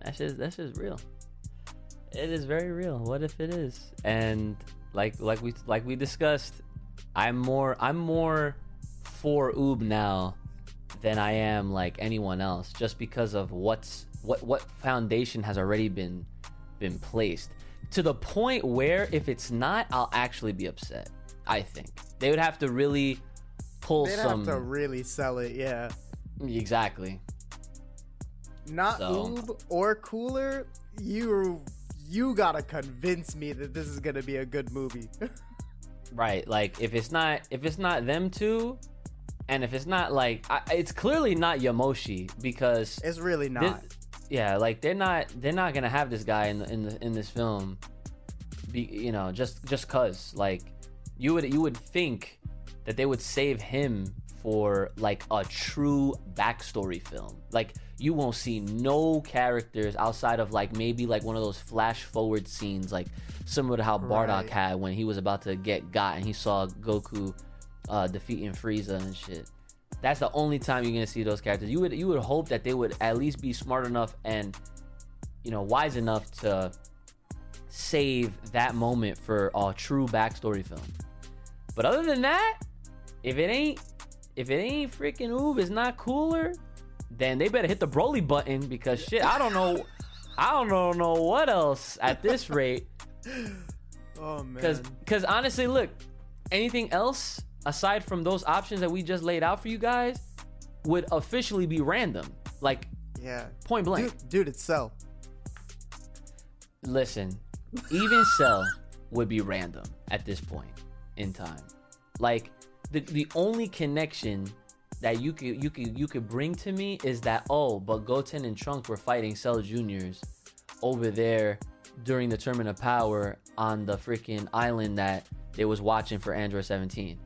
that's just that's just real. It is very real. What if it is? And like like we like we discussed, I'm more I'm more for Oob now than I am like anyone else, just because of what's what what foundation has already been been placed to the point where if it's not, I'll actually be upset. I think they would have to really pull some. They'd some have to really sell it, yeah. exactly. Not So- Oob or Cooler. You you gotta convince me that this is gonna be a good movie. Right. Like if it's not if it's not them two, and if it's not like I, it's clearly not Yamoshi because it's really not. yeah, like they're not they're not gonna have this guy in the, in the, in this film. Be you know just just cause like you would you would think that they would save him for like a true backstory film. Like you won't see no characters outside of like maybe like one of those flash forward scenes, like similar to how Bardock Right. had when he was about to get got and he saw Goku uh, defeating Frieza and shit. That's the only time you're gonna see those characters. You would you would hope that they would at least be smart enough and you know wise enough to save that moment for a true backstory film. But other than that, if it ain't if it ain't freaking Oob, it's not cooler, then they better hit the Broly button because shit, I don't know I don't know, know what else at this rate. Oh man. Because because honestly, look, anything else aside from those options that we just laid out for you guys would officially be random. Like yeah. point blank. Dude, dude, it's Cell. Listen, even Cell would be random at this point in time. Like the the only connection that you could you could you could bring to me is that oh, but Goten and Trunks were fighting Cell Juniors over there during the Tournament of Power on the freaking island that they was watching for Android 17.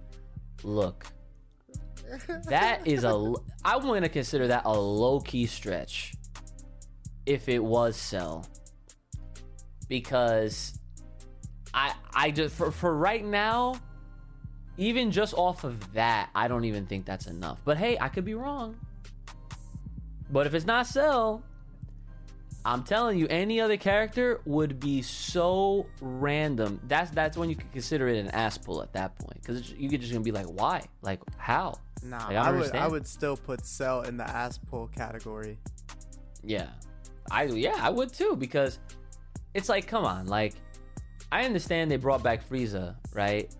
Look, that is a I'm going to consider that a low key stretch if it was Cell because I I just for for right now even just off of that I don't even think that's enough. But hey, I could be wrong. But if it's not Cell, I'm telling you any other character would be so random. That's that's when you could consider it an ass pull at that point cuz you could just to be like why? Like how? Nah, Like, I I, would I would still put Cell in the ass pull category. Yeah. I yeah, I would too because it's like come on, like I understand they brought back Frieza, right?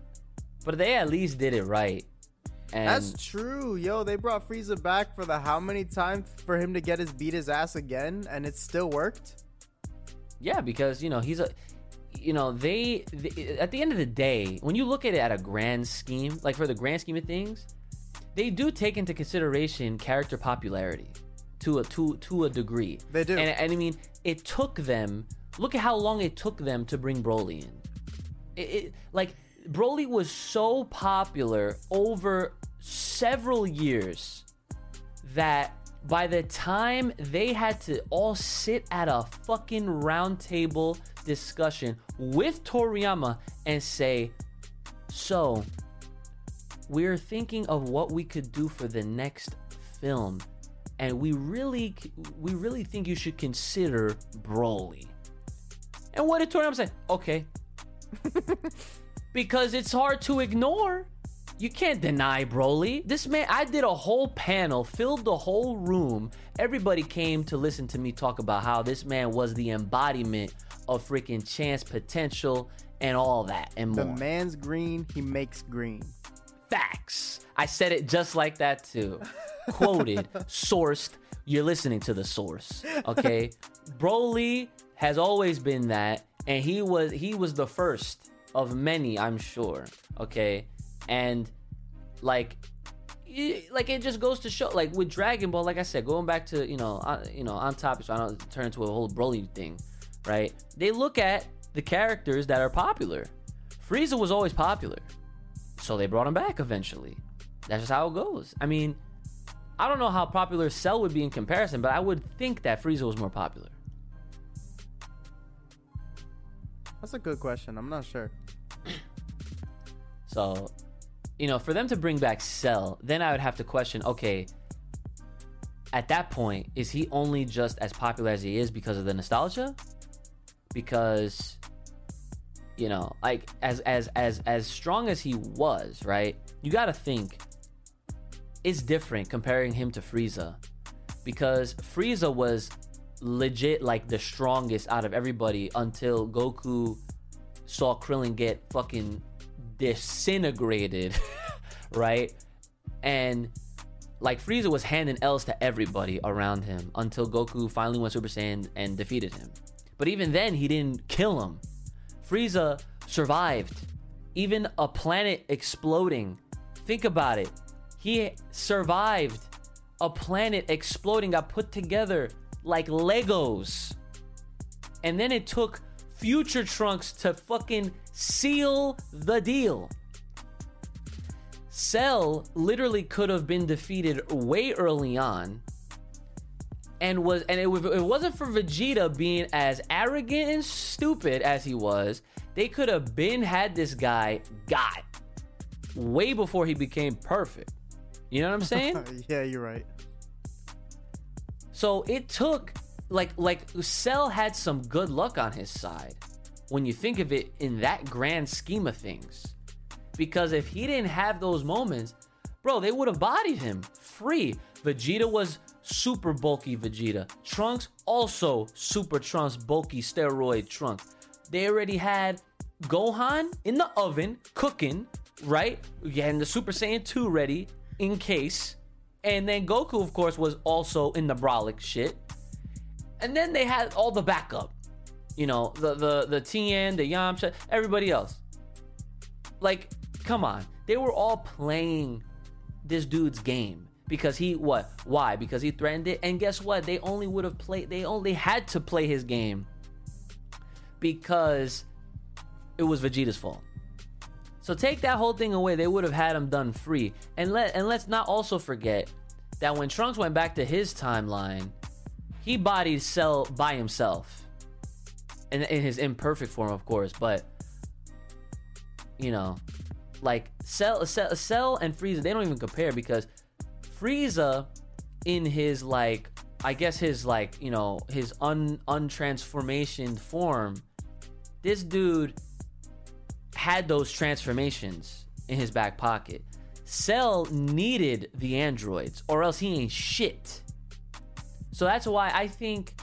But they at least did it right. And That's true, yo. They brought Frieza back for the how many times for him to get his beat his ass again, and it still worked. yeah, because you know, he's a you know, they, they at the end of the day, when you look at it at a grand scheme, like for the grand scheme of things, they do take into consideration character popularity. to a to to a degree. They do. And, and I mean, it took them. Look at how long it took them to bring Broly in. It, it like Broly was so popular over several years that by the time they had to all sit at a fucking round table discussion with Toriyama and say, so we're thinking of what we could do for the next film and we really we really think you should consider Broly. And what did Toriyama say? Okay. because it's hard to ignore. You can't deny Broly. This man, I did a whole panel, filled the whole room. Everybody came to listen to me talk about how this man was the embodiment of freaking chance, potential, and all that and more. The man's green, he makes green. Facts. I said it just like that too. Quoted, sourced. You're listening to the source. Okay. Broly has always been that, and he was he was the first of many, I'm sure. Okay. And like y- like it just goes to show like with Dragon Ball, like I said, going back to you know on, you know on topic, so I don't turn into a whole Broly thing, right? They look at the characters that are popular. Frieza was always popular. So they brought him back eventually. That's just how it goes. I mean, I don't know how popular Cell would be in comparison, but I would think that Frieza was more popular. That's a good question. I'm not sure. So, you know, for them to bring back Cell, then I would have to question okay, at that point, is he only just as popular as he is because of the nostalgia? Because you know, like as as as as strong as he was, right? You got to think it's different comparing him to Frieza because Frieza was legit like the strongest out of everybody until Goku saw Krillin get fucking disintegrated, right? And like Frieza was handing L's to everybody around him until Goku finally went Super Saiyan and defeated him. But even then, he didn't kill him. Frieza survived. Even a planet exploding. Think about it. He survived. A planet exploding got put together like Legos. And then it took Future Trunks to fucking seal the deal. Cell literally could have been defeated way early on. And was and it, it wasn't for Vegeta being as arrogant and stupid as he was, they could have been had this guy got way before he became perfect. You know what I'm saying? yeah, you're right. So it took like like Cell had some good luck on his side when you think of it in that grand scheme of things. Because if he didn't have those moments, bro, they would have bodied him free. Vegeta was super bulky Vegeta. Trunks also super Trunks bulky steroid Trunks. They already had Gohan in the oven cooking, right? Getting the Super Saiyan 2 ready in case. And then Goku, of course, was also in the Brolic shit. And then they had all the backup. You know, the the the Tien, the Yamcha, everybody else. Like, come on. They were all playing this dude's game. Because he what? Why? Because he threatened it. And guess what? They only would have played they only had to play his game because it was Vegeta's fault. So take that whole thing away, they would have had him done free. And let and let's not also forget that when Trunks went back to his timeline, he bodied Cell by himself. In, in his imperfect form, of course, but you know, like Cell, Cell, Cell and Frieza, they don't even compare because Frieza, in his like, I guess his like, you know, his un untransformation form, this dude had those transformations in his back pocket. Cell needed the androids, or else he ain't shit. So that's why I think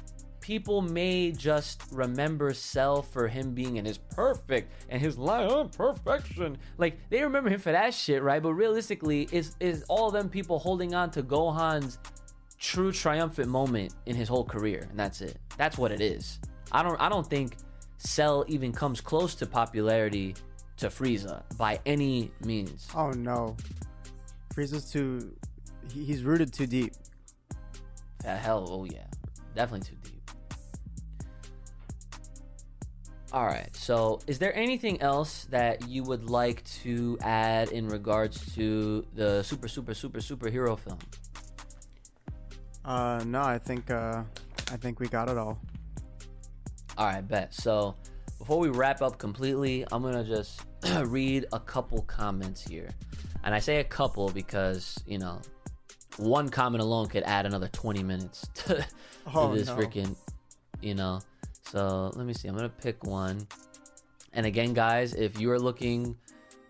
people may just remember Cell for him being in his perfect and his lion perfection. Like they remember him for that shit, right? But realistically, is is all them people holding on to Gohan's true triumphant moment in his whole career, and that's it. That's what it is. I don't I don't think Cell even comes close to popularity to Frieza by any means. Oh no, Frieza's too. He, he's rooted too deep. Hell, oh yeah, definitely too deep. All right. So, is there anything else that you would like to add in regards to the super, super, super, superhero film? Uh, no, I think uh, I think we got it all. All right, bet. So, before we wrap up completely, I'm gonna just read a couple comments here, and I say a couple because you know, one comment alone could add another 20 minutes to, Oh, to this no. freaking, you know. So let me see. I'm gonna pick one. And again, guys, if you are looking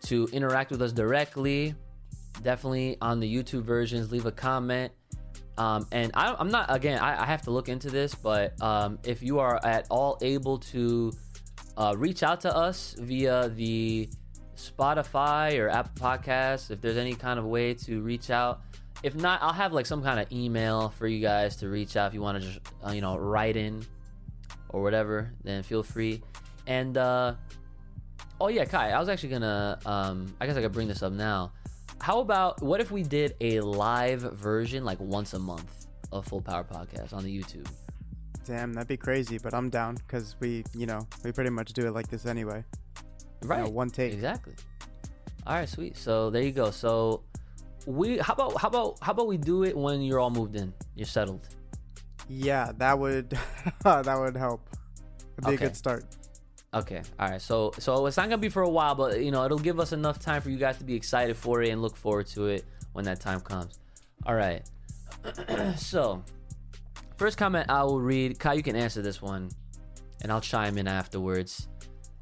to interact with us directly, definitely on the YouTube versions, leave a comment. Um, and I, I'm not again. I, I have to look into this, but um, if you are at all able to uh, reach out to us via the Spotify or Apple Podcasts, if there's any kind of way to reach out. If not, I'll have like some kind of email for you guys to reach out if you want to just uh, you know write in or whatever. Then feel free. And uh, oh yeah, Kai, I was actually gonna. Um, I guess I could bring this up now. How about what if we did a live version like once a month of Full Power Podcast on the YouTube? Damn, that'd be crazy, but I'm down because we, you know, we pretty much do it like this anyway. You know, Right. one take. Exactly. All right, sweet. So there you go. So we how about how about how about we do it when you're all moved in, you're settled. Yeah, that would that would help. It'd be Okay. a good start. Okay. All right. So so it's not gonna be for a while, but you know it'll give us enough time for you guys to be excited for it and look forward to it when that time comes. All right. so first comment I will read. Kai, you can answer this one, and I'll chime in afterwards.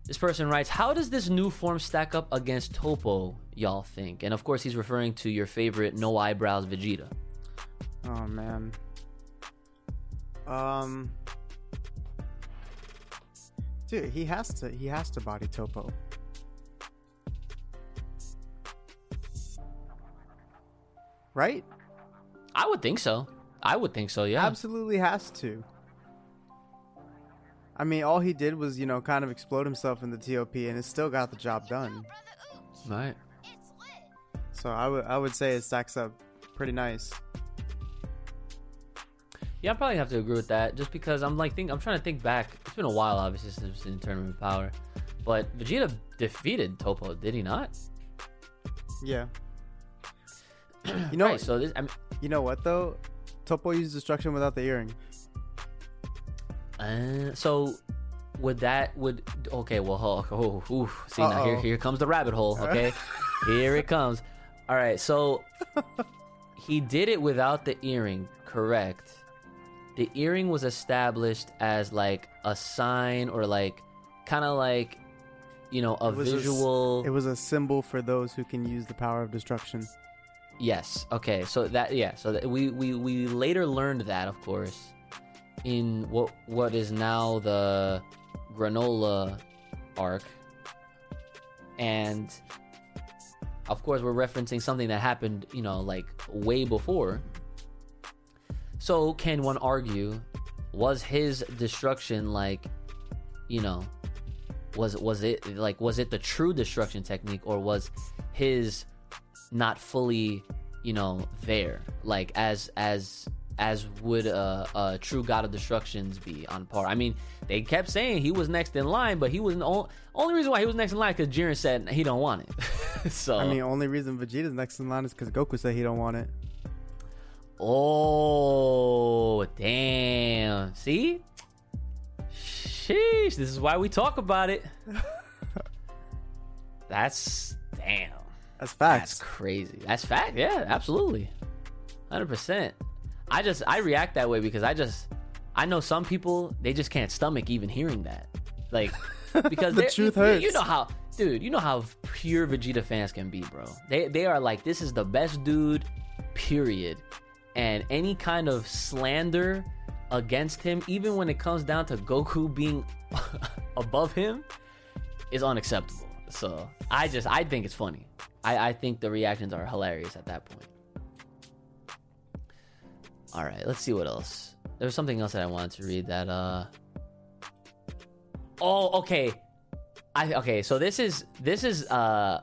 This person writes, "How does this new form stack up against Topo? Y'all think?" And of course, he's referring to your favorite no eyebrows Vegeta. Oh man. Um. Dude, he has to. He has to body Topo. Right? I would think so. I would think so. Yeah. Absolutely has to. I mean, all he did was, you know, kind of explode himself in the TOP, and it still got the job done. Right. So I would, I would say it stacks up pretty nice. Yeah, I probably have to agree with that. Just because I'm like think I'm trying to think back. It's been a while, obviously, since in Tournament of Power. But Vegeta defeated Topo, did he not? Yeah. You know, right, so this, I mean, you know what though? Topo used destruction without the earring. uh, so would that would okay? Well, oh, oh see now here here comes the rabbit hole. Okay, here it comes. All right, so he did it without the earring, correct? The earring was established as like a sign or like kind of like you know a It was a visual. It was a symbol for those who can use the power of destruction. Yes. Okay. So that yeah. So that we we we later learned that, of course, in what what is now the Granolah arc, and of course we're referencing something that happened, you know, like way before. So can one argue, was his destruction like, you know, was was it like was it the true destruction technique or was his not fully you know there? Like as as as would a, a true god of destructions be on par? I mean they kept saying he was next in line but he was the only, only reason why he was next in line because jiren said he don't want it. So I mean, only reason Vegeta's next in line is because Goku said he don't want it. Oh damn see sheesh this is why we talk about it that's damn That's fact. That's crazy. That's fact. Yeah, absolutely. 100%. I just I react that way because I just I know some people they just can't stomach even hearing that. Like because The truth hurts. You know how dude, you know how pure Vegeta fans can be, bro. They they are like this is the best dude period. And any kind of slander against him even when it comes down to Goku being above him is unacceptable. So I just I think it's funny. I, I think the reactions are hilarious at that point. All right, let's see what else. There was something else that I wanted to read that uh Oh, okay. I okay, so this is this is uh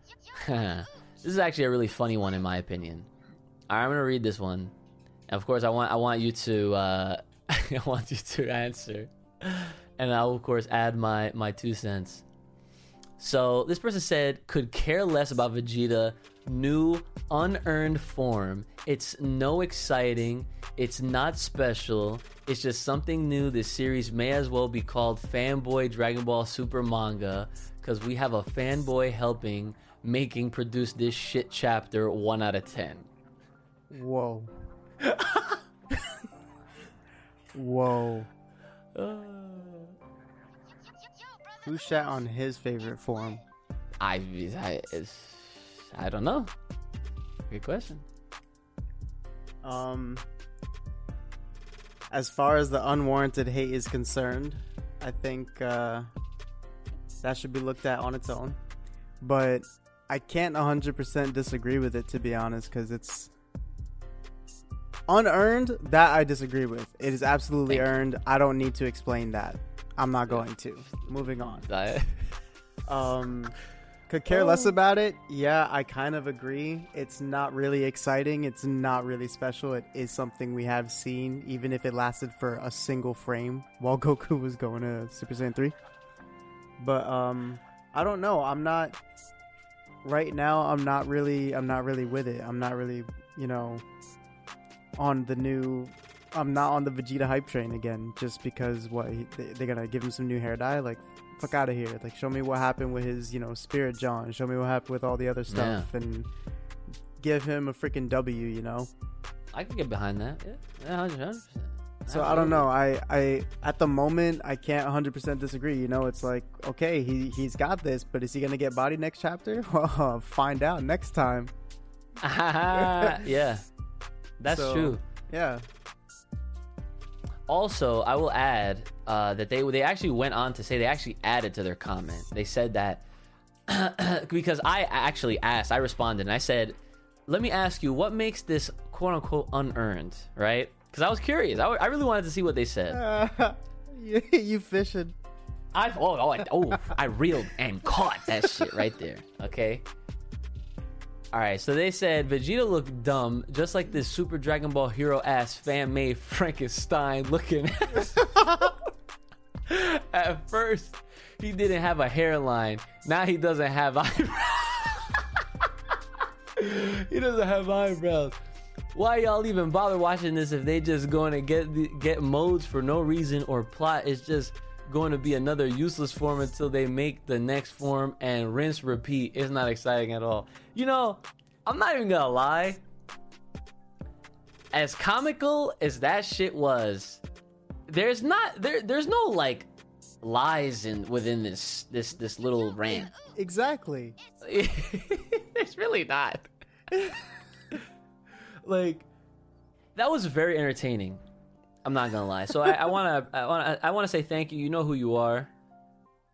this is actually a really funny one in my opinion. I'm to read this one. And of course, I want I want you to uh, I want you to answer, and I'll of course add my my two cents. So this person said, could care less about Vegeta new unearned form. It's no exciting. It's not special. It's just something new. This series may as well be called Fanboy Dragon Ball Super Manga because we have a fanboy helping making produce this shit chapter one out of ten. Whoa. Whoa. Who shat on his favorite form? I I it's, I don't know. Good question. Um, as far as the unwarranted hate is concerned, I think uh, that should be looked at on its own. But I can't 100% disagree with it, to be honest, because it's unearned. That I disagree with. It is absolutely Thank you. earned. I don't need to explain that. I'm not going to. Moving on. Um, could care less about it. Yeah, I kind of agree. It's not really exciting. It's not really special. It is something we have seen, even if it lasted for a single frame while Goku was going to Super Saiyan 3. But um, I don't know. I'm not right now. I'm not really. I'm not really with it. I'm not really. You know, on the new. I'm not on the Vegeta hype train again, just because what he, they, they're gonna give him some new hair dye. Like fuck out of here. Like, show me what happened with his, you know, Spirit John. Show me what happened with all the other stuff, and give him a freaking W. You know. I can get behind that. Yeah, yeah 100 So I don't know. I, I at the moment I can't 100 percent disagree. You know, it's like okay, he he's got this, but is he gonna get body next chapter? Well, find out next time. yeah, that's So- true. Yeah. Also, I will add uh, that they they actually went on to say they actually added to their comment. They said that because I actually asked, I responded, and I said, "Let me ask you, what makes this quote unquote unearned?" Right? Because I was curious. I, I really wanted to see what they said. you, you fishing? I oh oh I, oh I reeled and caught that shit right there. Okay. All right, so they said Vegeta looked dumb, just like this Super Dragon Ball Hero ass fan made Frankenstein looking. At first, he didn't have a hairline. Now he doesn't have eyebrows. he doesn't have eyebrows. Why y'all even bother watching this if they just going to get get modes for no reason or plot? It's just going to be another useless form until they make the next form and rinse repeat. It's not exciting at all. You know, I'm not even gonna lie. As comical as that shit was, there's not there there's no like lies in within this this this little rant. Exactly. There's really not. like that was very entertaining. I'm not gonna lie. So I, I wanna I wanna I wanna say thank you. You know who you are.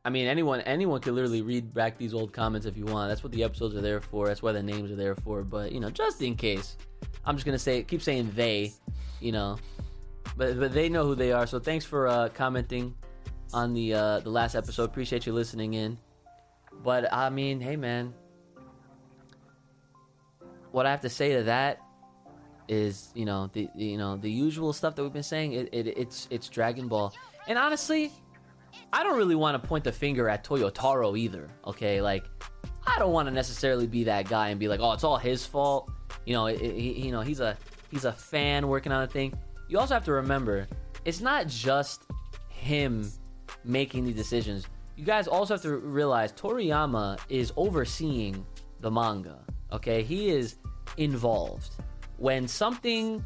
I mean anyone anyone can literally read back these old comments if you want. That's what the episodes are there for. That's why the names are there for. But you know, just in case. I'm just gonna say keep saying they, you know. But but they know who they are. So thanks for uh commenting on the uh the last episode. Appreciate you listening in. But I mean, hey man, what I have to say to that is, you know, the you know the usual stuff that we've been saying. It, it it's it's Dragon Ball, and honestly, I don't really want to point the finger at Toyotaro either. Okay, like I don't want to necessarily be that guy and be like, oh, it's all his fault. You know, it, it- he, you know, he's a he's a fan working on a thing. You also have to remember, it's not just him making these decisions. You guys also have to realize Toriyama is overseeing the manga. Okay, he is involved. When something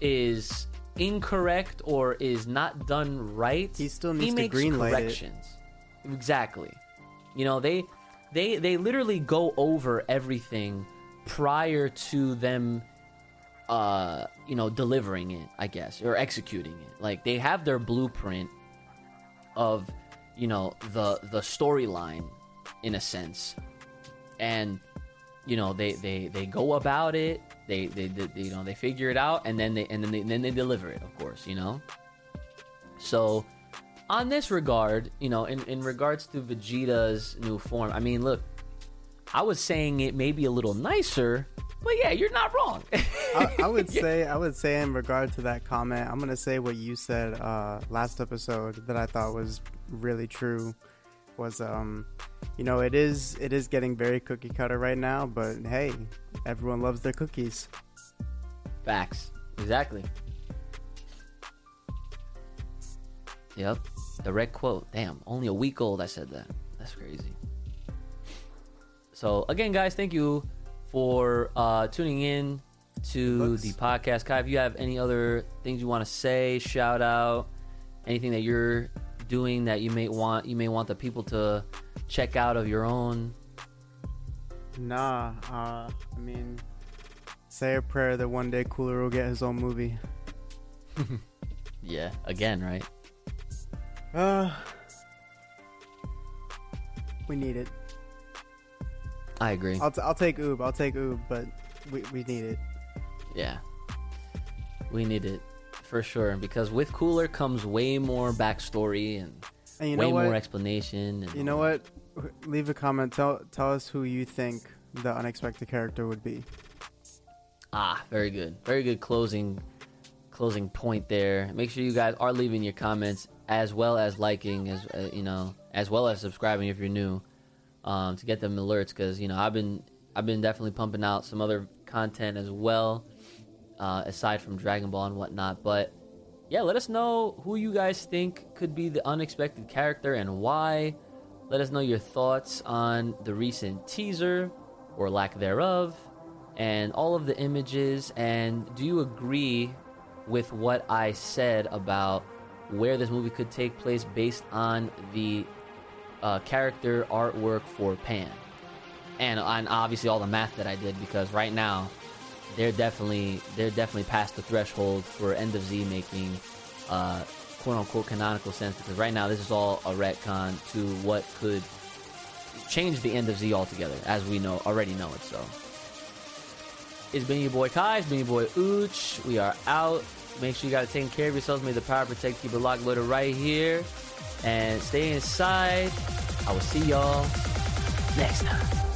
is incorrect or is not done right, He still he needs to makes greenlight it. corrections. Exactly. You know, they they they literally go over everything prior to them uh you know delivering it i guess or executing it like they have their blueprint of you know the the storyline in a sense and you know they they they go about it they, they they you know they figure it out and then they and then they then they deliver it of course you know so on this regard you know in in regards to vegeta's new form i mean look i was saying it maybe a little nicer But yeah, you're not wrong. I, I would say I would say in regard to that comment, I'm gonna say what you said uh, last episode that I thought was really true. Was um, you know, it is it is getting very cookie cutter right now, but hey, everyone loves their cookies. Facts. Exactly. Yep. Direct quote. Damn, only a week old I said that. That's crazy. So again, guys, thank you for uh, tuning in to Looks- the podcast. Kai, if you have any other things you want to say, shout out, anything that you're doing that you may want you may want the people to check out of your own. Nah, uh, I mean, say a prayer that one day Cooler will get his own movie. Yeah, again, right? Uh, we need it. I agree. I'll, t- I'll take Oob. I'll take Oob, but we, we need it. Yeah. We need it for sure because with Cooler comes way more backstory and And you way know what? more explanation. And You know what? Leave a comment. Tell tell us who you think the unexpected character would be. Ah, very good. Very good closing closing point there. Make sure you guys are leaving your comments as well as liking as uh, you know, as well as subscribing if you're new um, to get them alerts cuz you know, I've been I've been definitely pumping out some other content as well uh, aside from Dragon Ball and whatnot, but yeah, let us know who you guys think could be the unexpected character and why. Let us know your thoughts on the recent teaser or lack thereof and all of the images. And do you agree with what I said about where this movie could take place based on the uh, character artwork for Pan? And, and obviously all the math that I did because right now they're definitely they're definitely past the threshold for end of Z making uh, quote unquote canonical sense because right now this is all a retcon to what could change the end of Z altogether as we know already know it. So it's been your boy Kai, it's been your boy Ooch. We are out. Make sure you guys take care of yourselves. May the power protect. Keep it locked, loaded right here, and stay inside. I will see y'all next time.